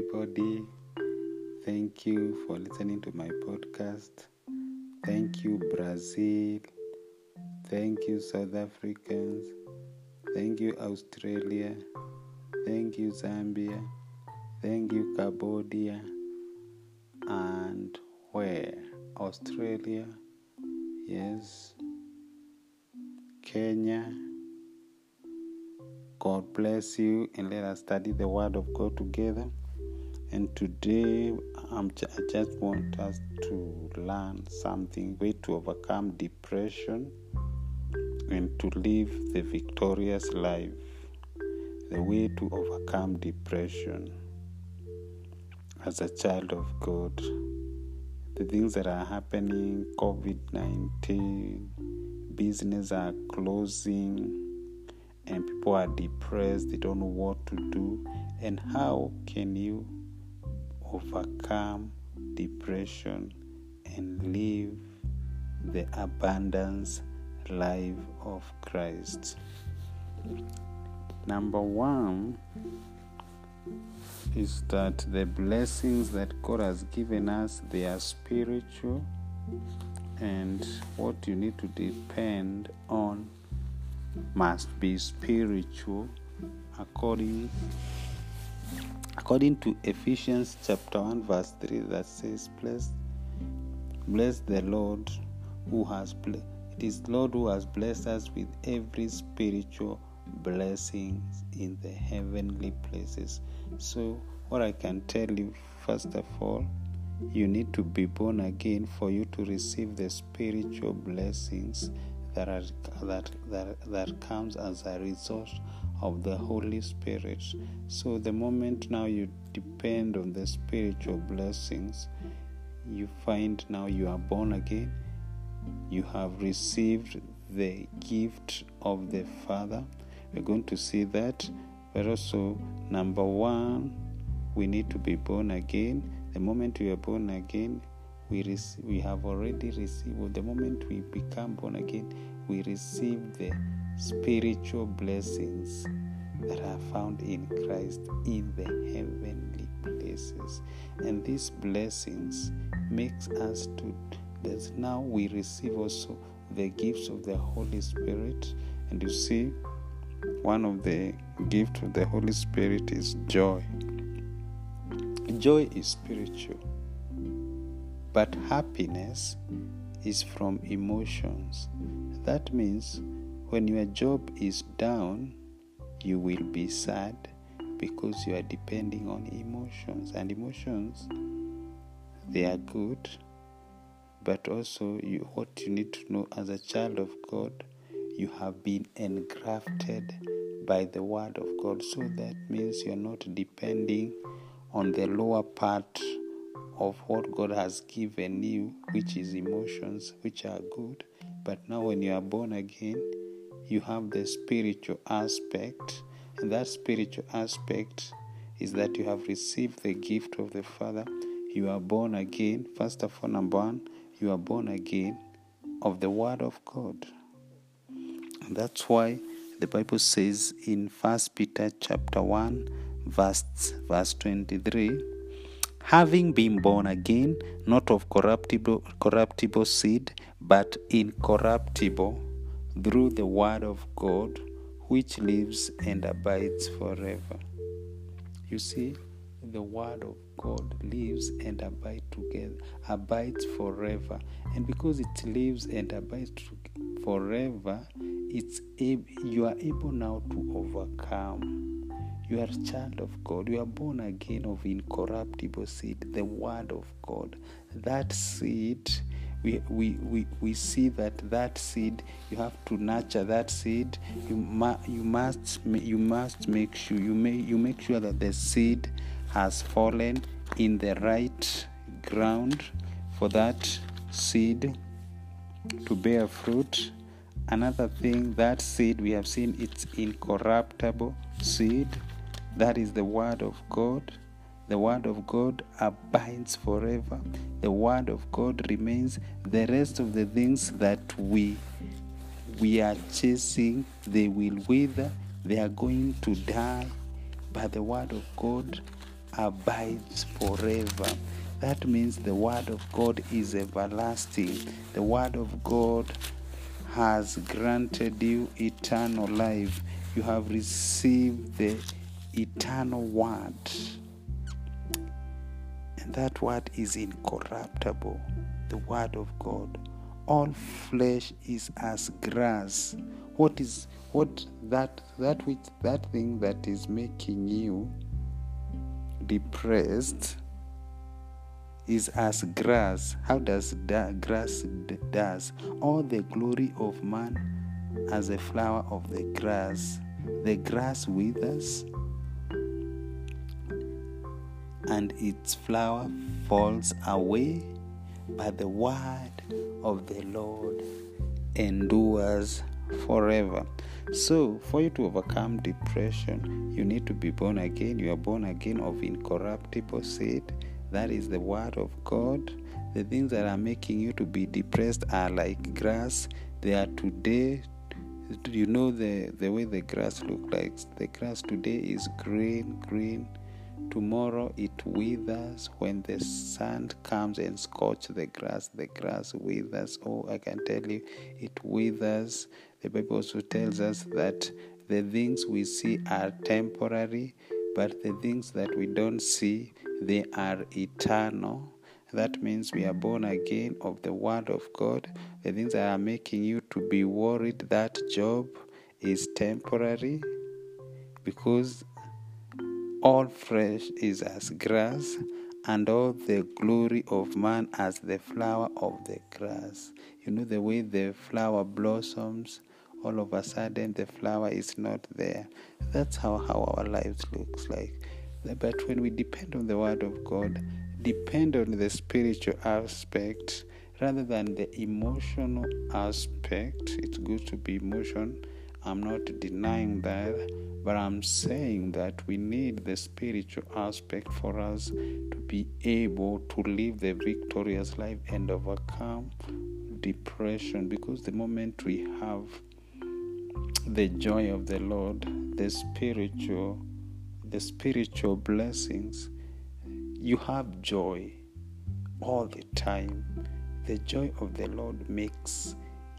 everybody. Thank you for listening to my podcast. Thank you, Brazil. Thank you, South Africans. Thank you, Australia. Thank you, Zambia. Thank you, Cambodia. And where? Australia. Yes. Kenya. God bless you and let us study the Word of God together. And today, I'm, I just want us to learn something way to overcome depression and to live the victorious life. The way to overcome depression as a child of God. The things that are happening, COVID 19, business are closing and people are depressed, they don't know what to do. And how can you overcome depression and live the abundance life of Christ? Number one is that the blessings that God has given us they are spiritual and what you need to depend on must be spiritual according according to Ephesians chapter 1 verse 3 that says bless bless the Lord who has it is Lord who has blessed us with every spiritual blessing in the heavenly places. So what I can tell you first of all you need to be born again for you to receive the spiritual blessings that are that that that comes as a result of the Holy Spirit. So the moment now you depend on the spiritual blessings, you find now you are born again. You have received the gift of the Father. We're going to see that. But also, number one, we need to be born again. The moment we are born again, we, rec- we have already received, well, the moment we become born again, we receive the spiritual blessings that are found in Christ in the heavenly places. And these blessings makes us to that now we receive also the gifts of the Holy Spirit. And you see, one of the gifts of the Holy Spirit is joy. Joy is spiritual. But happiness is from emotions. That means when your job is down, you will be sad because you are depending on emotions. And emotions, they are good, but also you, what you need to know as a child of God, you have been engrafted by the Word of God. So that means you're not depending on the lower part of what God has given you, which is emotions, which are good. But now, when you are born again, you have the spiritual aspect, and that spiritual aspect is that you have received the gift of the Father. You are born again. First of all, number one, you are born again of the Word of God. And that's why the Bible says in First Peter chapter 1, verse, verse 23 having been born again, not of corruptible, corruptible seed, but incorruptible, through the word of God, which lives and abides forever. You see, the word of God lives and abides together, abides forever. And because it lives and abides forever, it's you are able now to overcome you are a child of God. You are born again of incorruptible seed, the word of God. That seed, we, we, we, we see that that seed, you have to nurture that seed. You, mu- you, must, you must make sure, you, may, you make sure that the seed has fallen in the right ground for that seed to bear fruit. Another thing, that seed we have seen it's incorruptible seed that is the Word of God. The Word of God abides forever. The Word of God remains. The rest of the things that we we are chasing, they will wither. They are going to die. But the Word of God abides forever. That means the Word of God is everlasting. The Word of God has granted you eternal life. You have received the eternal Word. That Word is incorruptible, the Word of God. All flesh is as grass. What is what that that which that thing that is making you depressed is as grass. How does that grass does? All the glory of man as a flower of the grass. The grass withers and its flower falls away, but the word of the Lord endures forever. So, for you to overcome depression, you need to be born again. You are born again of incorruptible seed. That is the word of God. The things that are making you to be depressed are like grass. They are today. You know the, the way the grass look like. The grass today is green, green. Tomorrow it withers when the sun comes and scorch the grass. The grass withers. Oh, I can tell you, it withers. The Bible also tells us that the things we see are temporary, but the things that we don't see, they are eternal. That means we are born again of the Word of God. The things that are making you to be worried that job is temporary because all flesh is as grass, and all the glory of man as the flower of the grass. You know the way the flower blossoms, all of a sudden the flower is not there. That's how, how our lives looks like. But when we depend on the word of God, depend on the spiritual aspect rather than the emotional aspect. It's good to be emotional I'm not denying that, but I'm saying that we need the spiritual aspect for us to be able to live the victorious life and overcome depression because the moment we have the joy of the Lord, the spiritual the spiritual blessings, you have joy all the time. The joy of the Lord makes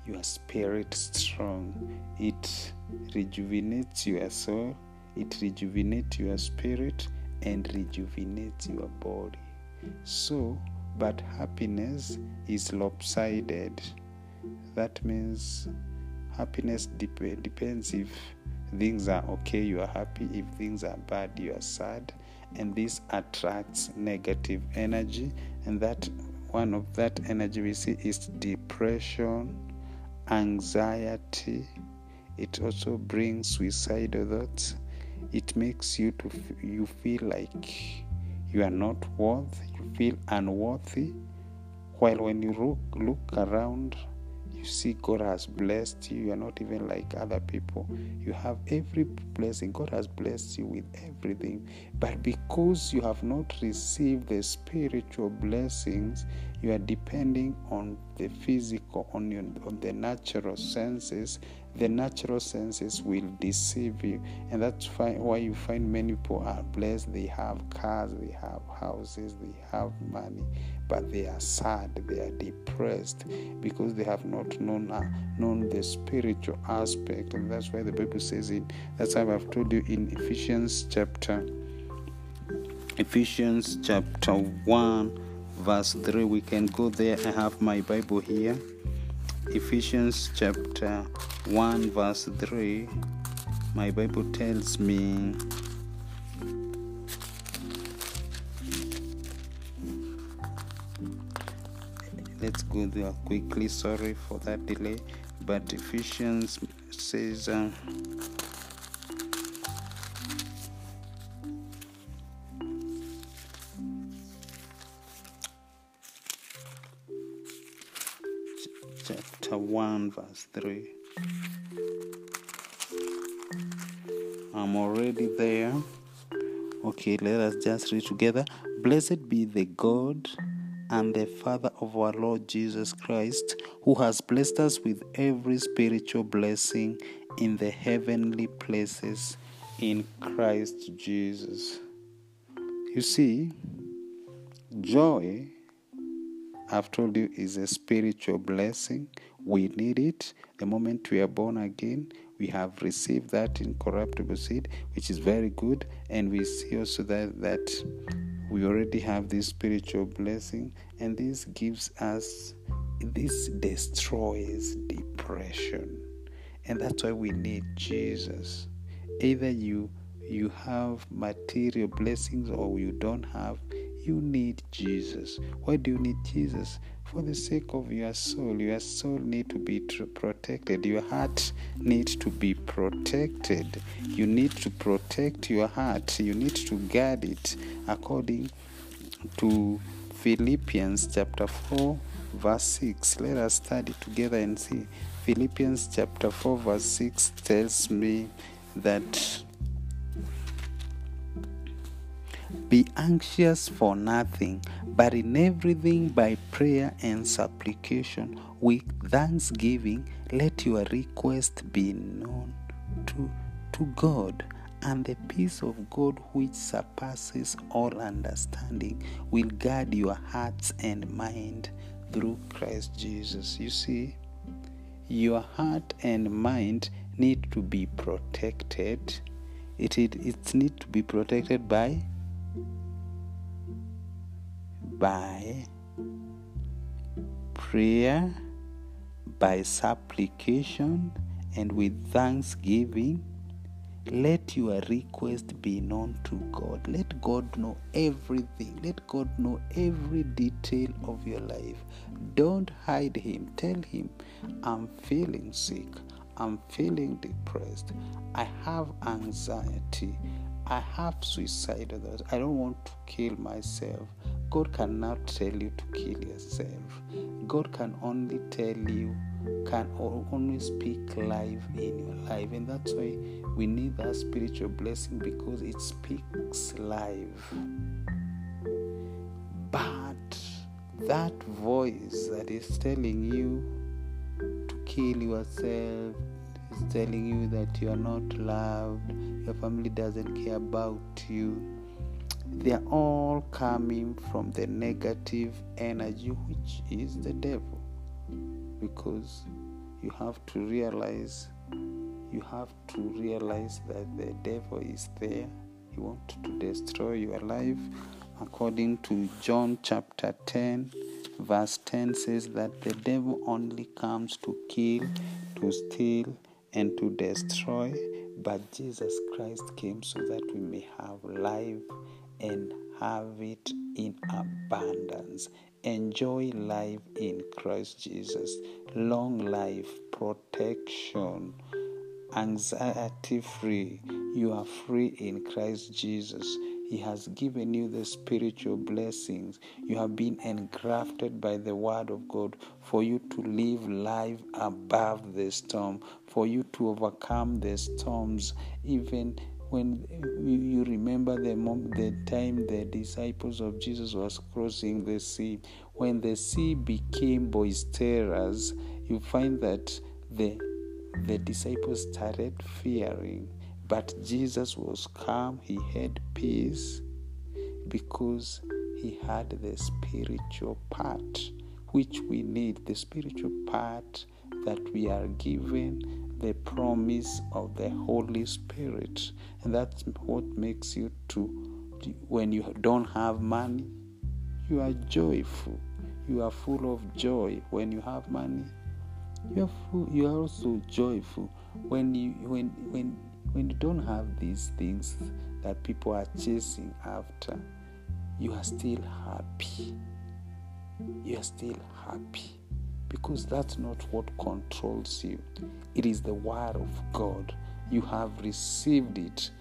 your spirit strong. It rejuvenates your soul, it rejuvenates your spirit, and rejuvenates your body. So, but happiness is lopsided. That means happiness dep- depends if things are okay, you are happy. If things are bad, you are sad. And this attracts negative energy. And that one of that energy we see is depression, anxiety. It also brings suicidal thoughts. It makes you to you feel like you are not worth you feel unworthy. While when you look, look around you see God has blessed you. You are not even like other people. You have every blessing. God has blessed you with everything. But because you have not received the spiritual blessings, you are depending on the physical, on, your, on the natural senses the natural senses will deceive you and that's why you find many people are blessed. They have cars they have houses they have money but they are sad they are depressed because they have not known uh, known the spiritual aspect. And that's why the bible says it that's why i've told you in ephesians chapter ephesians chapter 1 verse 3 we can go there. I have my bible here Ephesians chapter 1, verse 3, my Bible tells me let's go there quickly. Sorry for that delay, but Ephesians says. Uh, 1, verse 3. I'm already there. Okay, let us just read together. Blessed be the God and the Father of our Lord Jesus Christ, who has blessed us with every spiritual blessing in the heavenly places in Christ Jesus. You see, joy, I've told you, is a spiritual blessing. We need it. The moment we are born again, we have received that incorruptible seed, which is very good. And we see also that, that we already have this spiritual blessing, and this gives us, this destroys depression. And that's why we need Jesus. Either you you have material blessings or you don't have, you need Jesus. Why do you need Jesus? For the sake of your soul. Your soul need to be protected. Your heart needs to be protected. You need to protect your heart. You need to guard it according to Philippians chapter 4 verse 6. Let us study together and see. Philippians chapter 4 verse 6 tells me that Be anxious for nothing, but in everything by prayer and supplication with thanksgiving, let your request be known to, to God. And the peace of God, which surpasses all understanding, will guard your hearts and mind through Christ Jesus. You see, your heart and mind need to be protected. It, it, it needs to be protected by by prayer, by supplication, and with thanksgiving. Let your request be known to God. Let God know everything. Let God know every detail of your life. Don't hide Him. Tell Him, I'm feeling sick. I'm feeling depressed. I have anxiety. I have suicidal thoughts. I don't want to kill myself. God cannot tell you to kill yourself. God can only tell you, can only speak life in your life. And that's why we need that spiritual blessing because it speaks life. But that voice that is telling you to kill yourself, is telling you that you are not loved, your family doesn't care about you they are all coming from the negative energy, which is the devil. Because you have to realize, you have to realize that the devil is there. He wants to destroy your life. According to John chapter 10, verse 10 says that the devil only comes to kill, to steal, and to destroy. But Jesus Christ came so that we may have life and have it in abundance. Enjoy life in Christ Jesus, long life, protection, anxiety free. You are free in Christ Jesus. He has given you the spiritual blessings. You have been engrafted by the Word of God for you to live life above the storm, for you to overcome the storms, even when you remember the the time the disciples of Jesus was crossing the sea, when the sea became boisterous, you find that the the disciples started fearing, but Jesus was calm. He had peace because he had the spiritual part which we need, the spiritual part that we are given the promise of the Holy Spirit. And that's what makes you to, when you don't have money, you are joyful. You are full of joy when you have money. You are full, you are also joyful when you when when when you don't have these things that people are chasing after. You are still happy. You are still happy because that's not what controls you. It is the Word of God. You have received it.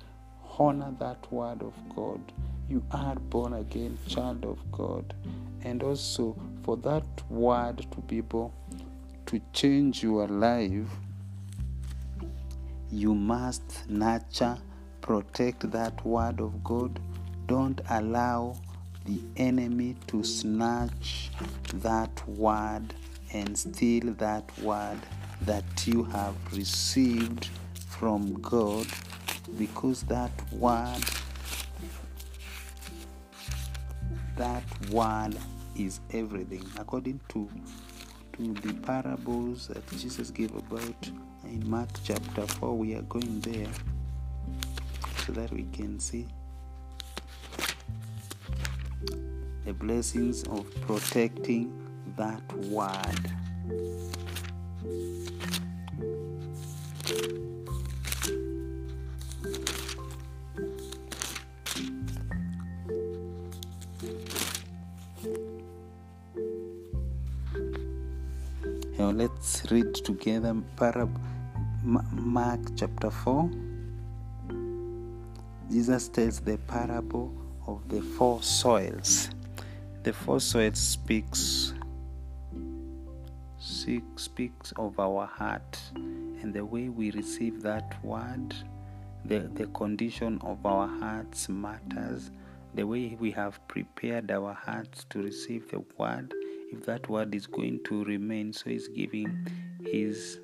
Honor that Word of God. You are born again, child of God. And also, for that Word to be able to change your life, you must nurture, protect that Word of God. Don't allow the enemy to snatch that Word and steal that word that you have received from God because that word that word is everything. According to to the parables that Jesus gave about in Mark chapter 4, we are going there so that we can see the blessings of protecting that word. Now let's read together Parab- Mark chapter 4. Jesus tells the parable of the four soils. The four soils speaks speaks of our heart and the way we receive that word. The, the condition of our hearts matters. The way we have prepared our hearts to receive the word if that word is going to remain. So he's giving, he's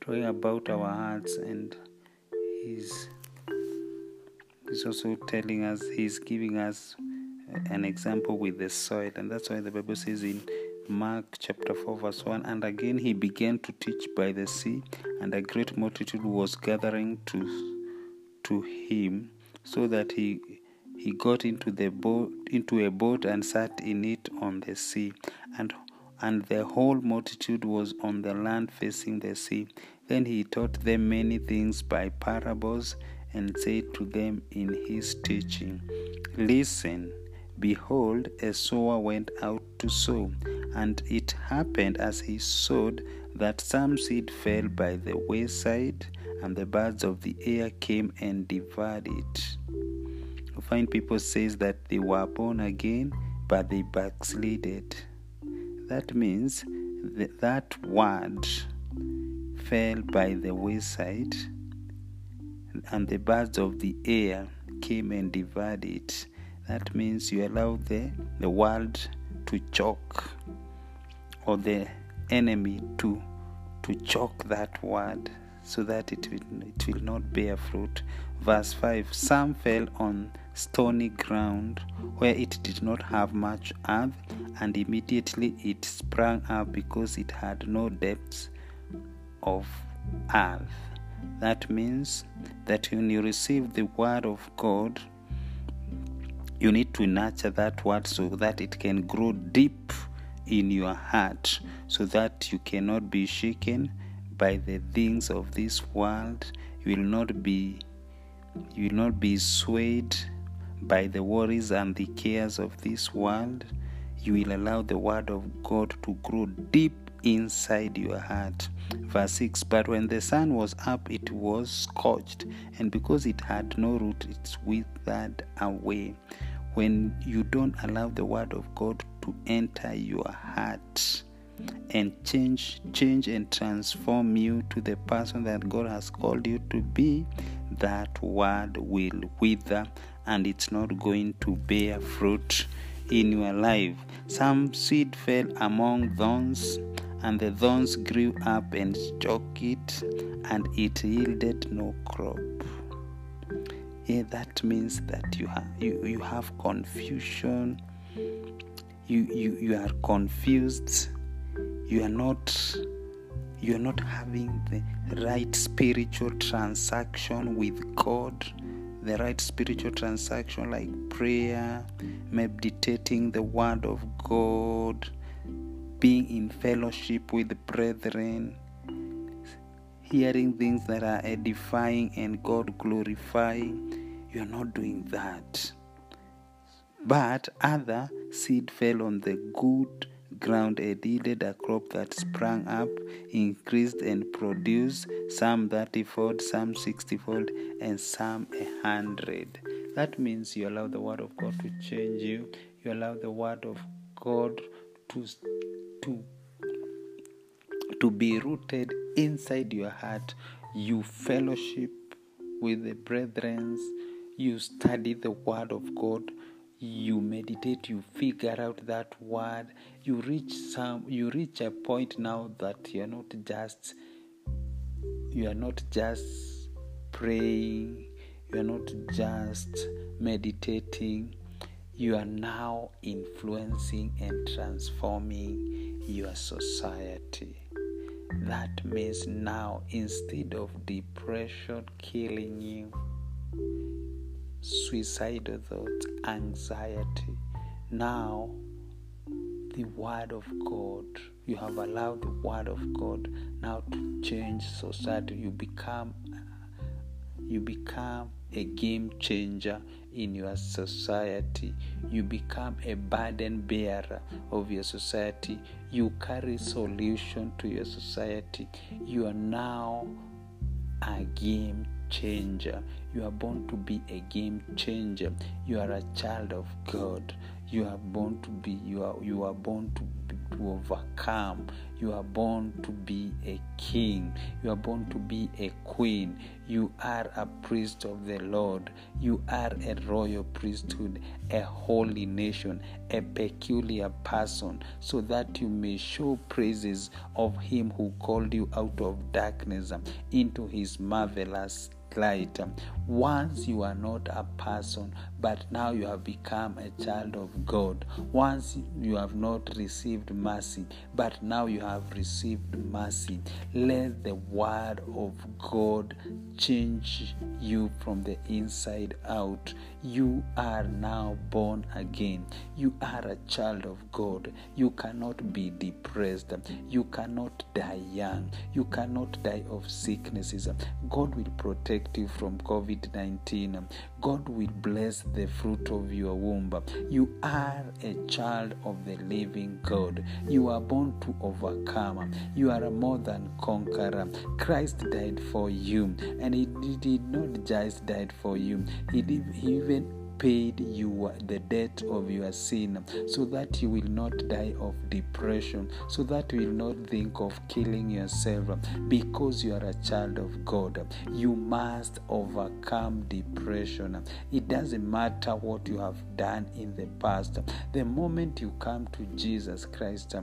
talking about our hearts, and he's he's also telling us, he's giving us an example with the soil, and that's why the Bible says in Mark chapter 4, verse 1 And again he began to teach by the sea, and a great multitude was gathering to to him, so that he he got into the boat into a boat and sat in it on the sea. And and the whole multitude was on the land facing the sea. Then he taught them many things by parables and said to them in his teaching listen behold a sower went out to sow. And it happened as he sowed that some seed fell by the wayside and the birds of the air came and devoured it. Find people says that they were born again but they backslided. That means that, that word fell by the wayside and the birds of the air came and devoured it. That means you allow the, the world to choke or the enemy to to choke that word so that it will, it will not bear fruit verse 5 some fell on stony ground where it did not have much earth, and immediately it sprang up because it had no depths of earth. That means that when you receive the word of God, you need to nurture that word so that it can grow deep in your heart, so that you cannot be shaken by the things of this world. You will not be you will not be swayed by the worries and the cares of this world, you will allow the word of God to grow deep inside your heart. Verse 6 But when the sun was up, it was scorched, and because it had no root, it withered away. When you don't allow the word of God to enter your heart, and change change and transform you to the person that God has called you to be that word will wither and it's not going to bear fruit in your life. Some seed fell among thorns, and the thorns grew up and choked it, and it yielded no crop. Yeah, that means that you have you, you have confusion. You, you you are confused. You are not you are not having the right spiritual transaction with God the right spiritual transaction like prayer, meditating the Word of God, being in fellowship with brethren, hearing things that are edifying and God glorifying. You're not doing that. But other seed fell on the good ground and yielded a crop that sprang up, increased, and produced some thirtyfold, some sixtyfold, and some a hundred. That means you allow the word of God to change you. You allow the word of God to to to be rooted inside your heart. You fellowship with the brethren. You study the word of God. You meditate. You figure out that word. You reach some you reach a point now that you're not just you are not just praying. You are not just meditating you are now influencing and transforming your society. That means now, instead of depression killing you, suicidal thoughts, anxiety, now the Word of God, you have allowed the Word of God now to change society. You become, you become a game changer in your society. You become a burden bearer of your society. You carry solution to your society. You are now a game changer. You are born to be a game changer. You are a child of God. You are born to be. You are you are born to to overcome. You are born to be a king. You are born to be a queen. You are a priest of the Lord. You are a royal priesthood, a holy nation, a peculiar person, so that you may show praises of him who called you out of darkness into his marvelous light. Once you are not a person, but now you have become a child of God. Once you have not received mercy, but now you have received mercy. Let the word of God change you from the inside out. You are now born again. You are a child of God. You cannot be depressed. You cannot die young. You cannot die of sicknesses. God will protect you from COVID 19. God will bless the fruit of your womb. You are a child of the living God. You are born to overcome. You are more than conqueror. Christ died for you, and He did not just died for you. He, he even paid you the debt of your sin so that you will not die of depression, so that you will not think of killing yourself because you are a child of God. You must overcome depression. It doesn't matter what you have done in the past. The moment you come to Jesus Christ,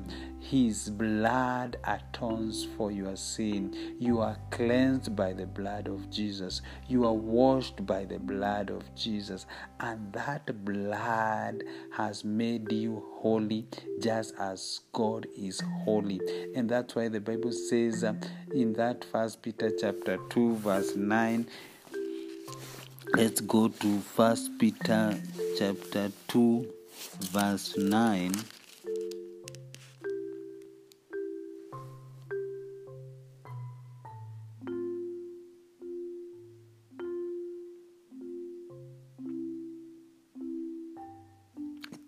His blood atones for your sin. You are cleansed by the blood of Jesus. You are washed by the blood of Jesus and that blood has made you holy just as God is holy. And that's why the Bible says uh, in that first Peter chapter 2 verse 9 let's go to first Peter chapter 2 verse 9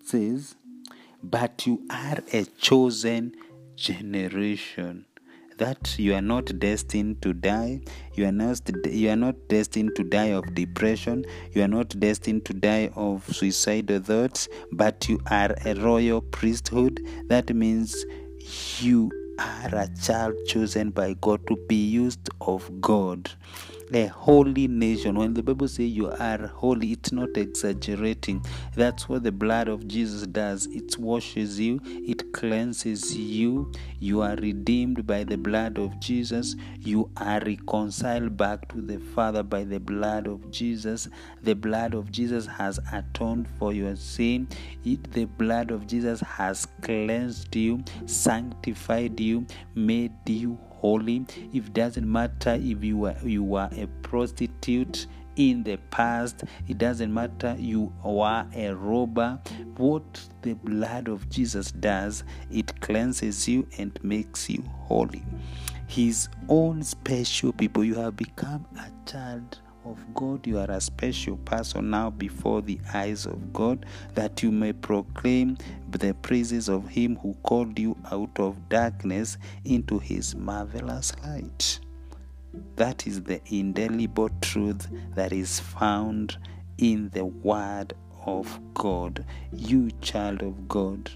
says, But you are a chosen generation. That you are not destined to die. You are not you are not destined to die of depression. You are not destined to die of suicidal thoughts, but you are a royal priesthood. That means you are a child chosen by God to be used of God a holy nation. When the Bible says you are holy, it's not exaggerating. That's what the blood of Jesus does. It washes you, it cleanses you. You are redeemed by the blood of Jesus. You are reconciled back to the Father by the blood of Jesus. The blood of Jesus has atoned for your sin. It, the blood of Jesus has cleansed you, sanctified you, made you holy. It doesn't matter if you were you were a prostitute in the past. It doesn't matter you were a robber. What the blood of Jesus does, it cleanses you and makes you holy. His own special people. You have become a child of God, you are a special person now before the eyes of God, that you may proclaim the praises of Him who called you out of darkness into His marvelous light. That is the indelible truth that is found in the Word of God. You, child of God,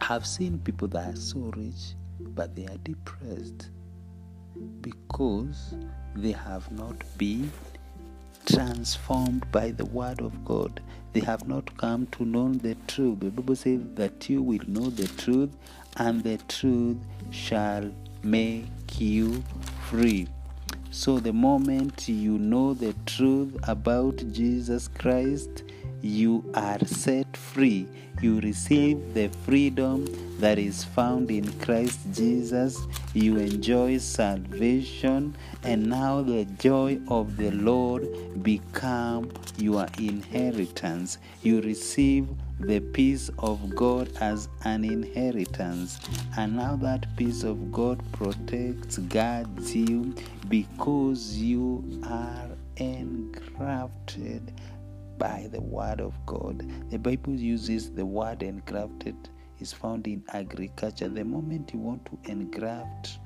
have seen people that are so rich, but they are depressed because they have not been transformed by the word of God. They have not come to know the truth. The Bible says that you will know the truth, and the truth shall make you free. So, the moment you know the truth about Jesus Christ, you are set free. You receive the freedom that is found in Christ Jesus. You enjoy salvation, and now the joy of the Lord become your inheritance. You receive the peace of God as an inheritance. And now that peace of God protects, guards you because you are engrafted by the word of God. The Bible uses the word engrafted is found in agriculture. The moment you want to engraft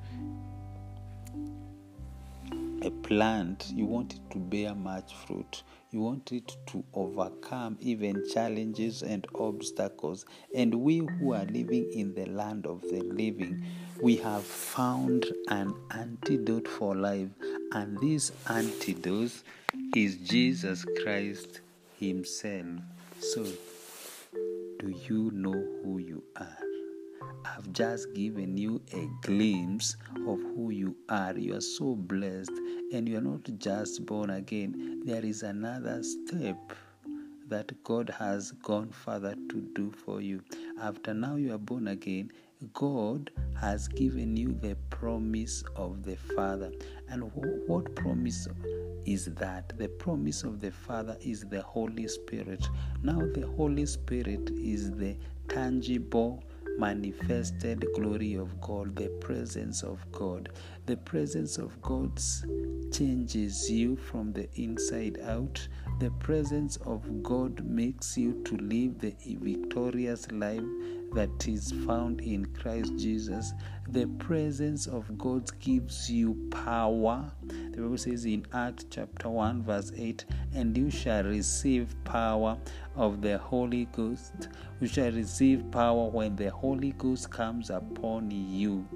a plant, you want it to bear much fruit. You want it to overcome even challenges and obstacles. And we who are living in the land of the living, we have found an antidote for life. And this antidote is Jesus Christ Himself. So, do you know who you are? I've just given you a glimpse of who you are. You are so blessed, and you are not just born again. There is another step that God has gone further to do for you. After now you are born again, God has given you the promise of the Father. And what promise is that? The promise of the Father is the Holy Spirit. Now, the Holy Spirit is the tangible manifested glory of God, the presence of God. The presence of God changes you from the inside out. The presence of God makes you to live the victorious life that is found in Christ Jesus. The presence of God gives you power. The Bible says in Acts chapter 1, verse 8, and you shall receive power of the Holy Ghost. You shall receive power when the Holy Ghost comes upon you,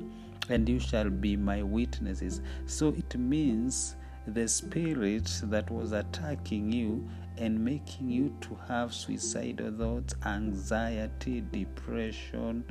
and you shall be my witnesses. So it means the spirit that was attacking you and making you to have suicidal thoughts, anxiety, depression,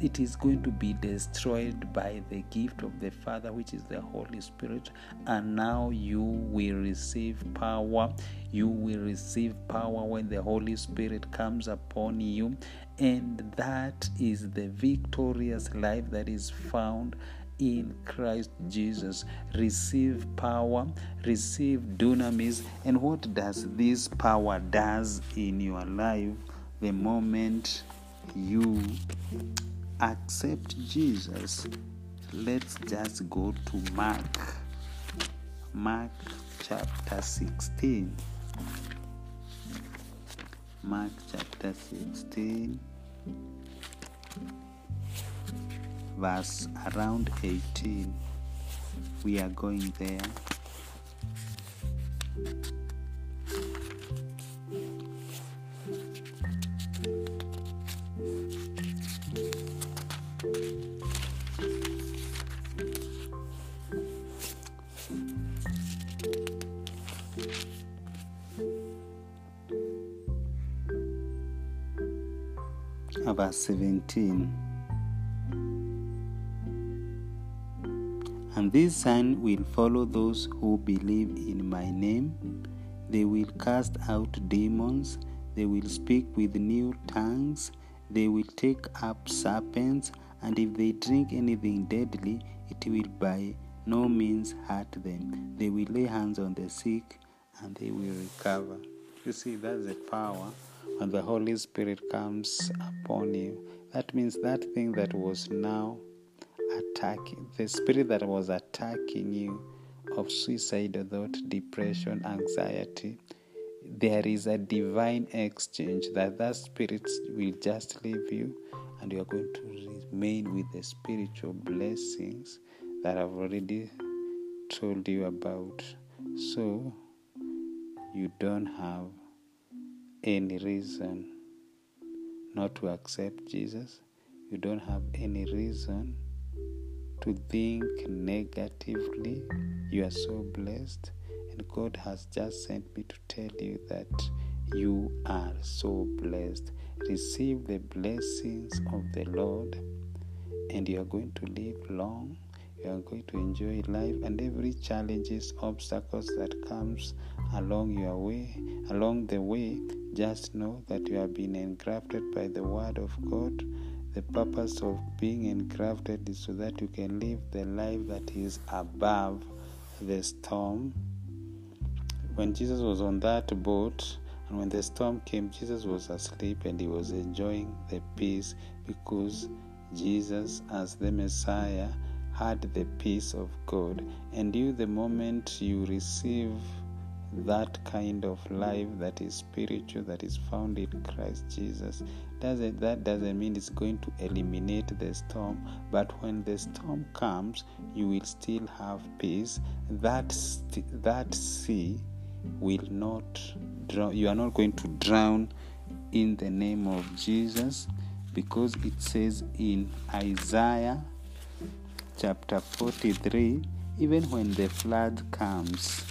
it is going to be destroyed by the gift of the Father, which is the Holy Spirit. And now you will receive power. You will receive power when the Holy Spirit comes upon you. And that is the victorious life that is found in Christ Jesus. Receive power, receive dunamis. And what does this power does in your life the moment you accept Jesus? Let's just go to Mark. Mark chapter 16. Mark chapter 16 verse around 18. We are going there. Verse 17. And this sign will follow those who believe in my name. They will cast out demons, they will speak with new tongues, they will take up serpents, and if they drink anything deadly, it will by no means hurt them. They will lay hands on the sick and they will recover. You see, that's the power when the Holy Spirit comes upon you. That means that thing that was now attacking, the spirit that was attacking you of suicidal thought, depression, anxiety, there is a divine exchange that that spirit will just leave you and you are going to remain with the spiritual blessings that I've already told you about. So you don't have any reason not to accept Jesus. You don't have any reason to think negatively. You are so blessed, and God has just sent me to tell you that you are so blessed. Receive the blessings of the Lord, and you are going to live long. You are going to enjoy life, and every challenges, obstacles that comes along your way, along the way, just know that you have been engrafted by the Word of God. The purpose of being engrafted is so that you can live the life that is above the storm. When Jesus was on that boat, and when the storm came, Jesus was asleep and he was enjoying the peace because Jesus, as the Messiah, had the peace of God. And you, the moment you receive that kind of life that is spiritual, that is found in Christ Jesus, doesn't that doesn't mean it's going to eliminate the storm, but when the storm comes, you will still have peace. That st- that sea will not drown. You are not going to drown in the name of Jesus because it says in Isaiah chapter 43 even when the flood comes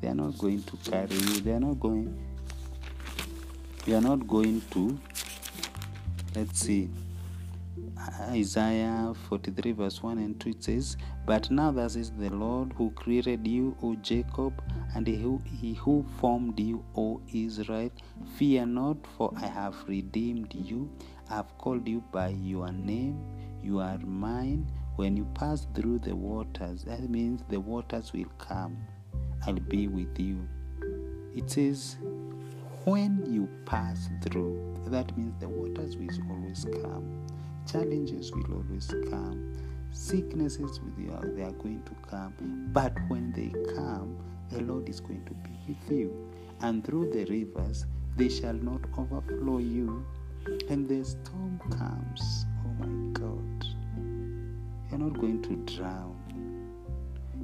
they are not going to carry you they are not going you are not going to let's see Isaiah 43, verse 1 and 2, it says, But now thus is the Lord who created you, O Jacob, and he who, he who formed you, O Israel. Fear not, for I have redeemed you. I have called you by your name. You are mine. When you pass through the waters, that means the waters will come. I'll be with you. It says, when you pass through, that means the waters will always come. Challenges will always come. Sicknesses will, they are going to come. But when they come, the Lord is going to be with you. And through the rivers, they shall not overflow you. And the storm comes. Oh my God. You're not going to drown.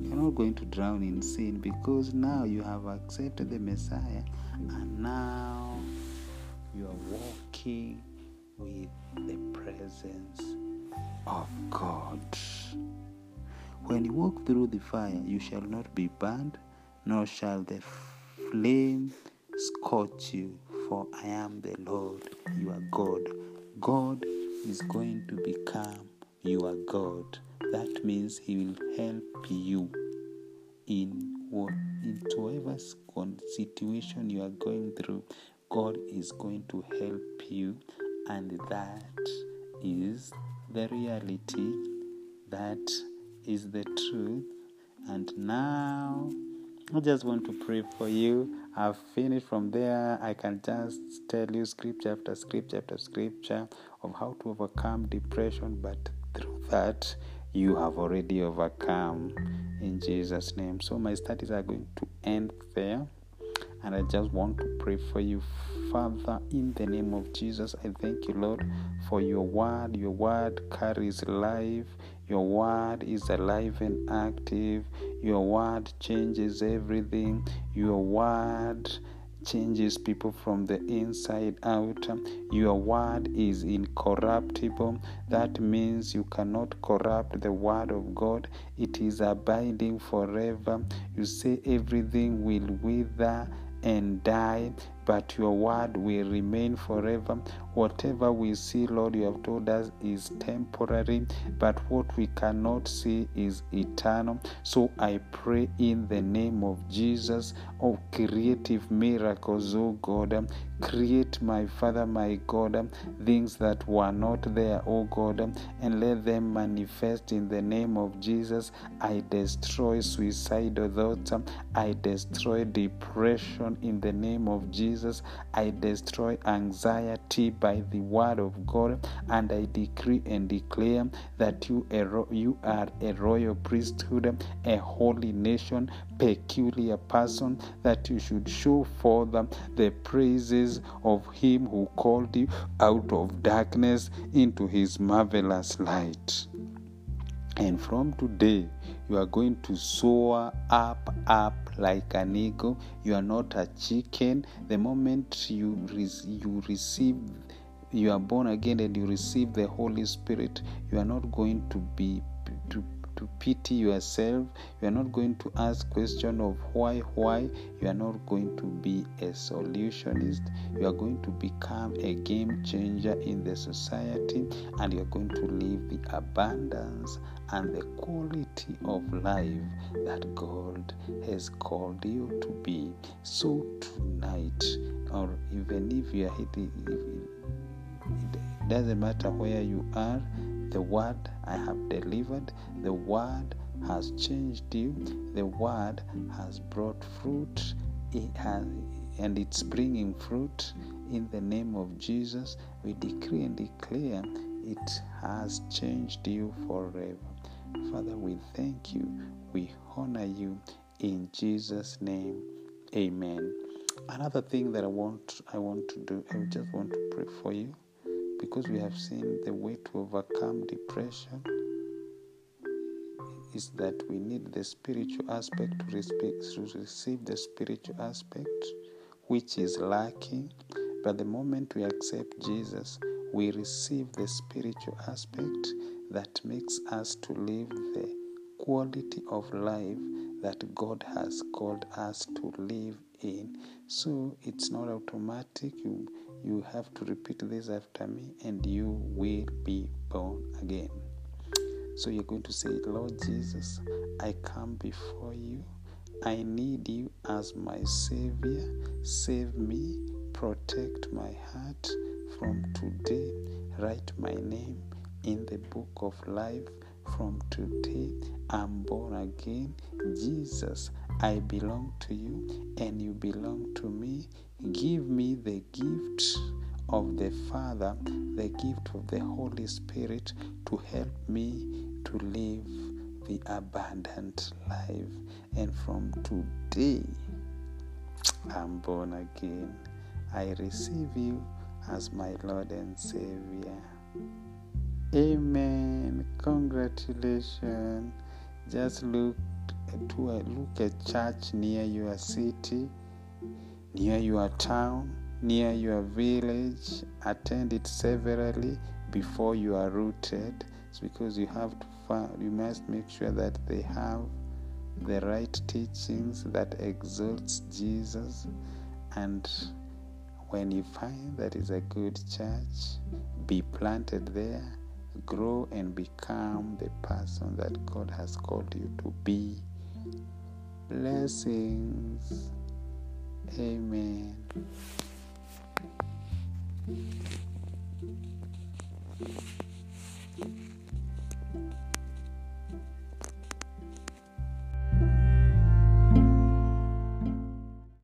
You're not going to drown in sin because now you have accepted the Messiah and now you are walking with the presence of God. When you walk through the fire, you shall not be burned, nor shall the flame scorch you, for I am the Lord, your God. God is going to become your God. That means He will help you in whatever situation you are going through. God is going to help you, and that is the reality. That is the truth. And now, I just want to pray for you. I've finished from there. I can just tell you scripture after scripture after scripture of how to overcome depression, but through that, you have already overcome in Jesus' name. So, my studies are going to end there, and I just want to pray for you, Father, in the name of Jesus. I thank you, Lord, for your word. Your word carries life, your word is alive and active, your word changes everything, your word changes people from the inside out. Your word is incorruptible. That means you cannot corrupt the word of God, it is abiding forever. You say everything will wither and die, but your word will remain forever. Whatever we see, Lord, you have told us is temporary, but what we cannot see is eternal. So I pray in the name of Jesus of creative miracles, oh God. Create, my Father, my God, things that were not there, oh God, and let them manifest in the name of Jesus. I destroy suicidal thoughts, I destroy depression in the name of Jesus. I destroy anxiety by the word of God, and I decree and declare that you, you are a royal priesthood, a holy nation, peculiar person, that you should show forth the praises of him who called you out of darkness into his marvelous light. And from today, you are going to soar up, up like an eagle. You are not a chicken. The moment you, re- you receive you are born again and you receive the Holy Spirit, you are not going to be to to pity yourself. You are not going to ask question of why, why. You are not going to be a solutionist. You are going to become a game changer in the society and you are going to live the abundance and the quality of life that God has called you to be. So tonight, or even if you are hitting, it doesn't matter where you are, the word I have delivered, the word has changed you, the word has brought fruit, it has, and it's bringing fruit in the name of Jesus. We decree and declare it has changed you forever. Father, we thank you. We honor you in Jesus' name. Amen. Another thing that I want I want to do, I just want to pray for you because we have seen the way to overcome depression is that we need the spiritual aspect to, respect, to receive the spiritual aspect which is lacking. But the moment we accept Jesus, we receive the spiritual aspect that makes us to live the quality of life that God has called us to live in. So it's not automatic. You you have to repeat this after me and you will be born again. So you're going to say, Lord Jesus, I come before you. I need you as my Savior. Save me, protect my heart from today. Write my name in the book of life. From today, I'm born again. Jesus, I belong to you and you belong to me. Give me the gift of the Father, the gift of the Holy Spirit to help me to live the abundant life. And from today, I'm born again. I receive you as my Lord and Savior. Amen. Congratulations. Just look to a look at church near your city, near your town, near your village. Attend it severally before you are rooted. It's because you have to find, you must make sure that they have the right teachings that exalts Jesus and when you find that is a good church be planted there grow and become the person that God has called you to be. Blessings. Amen.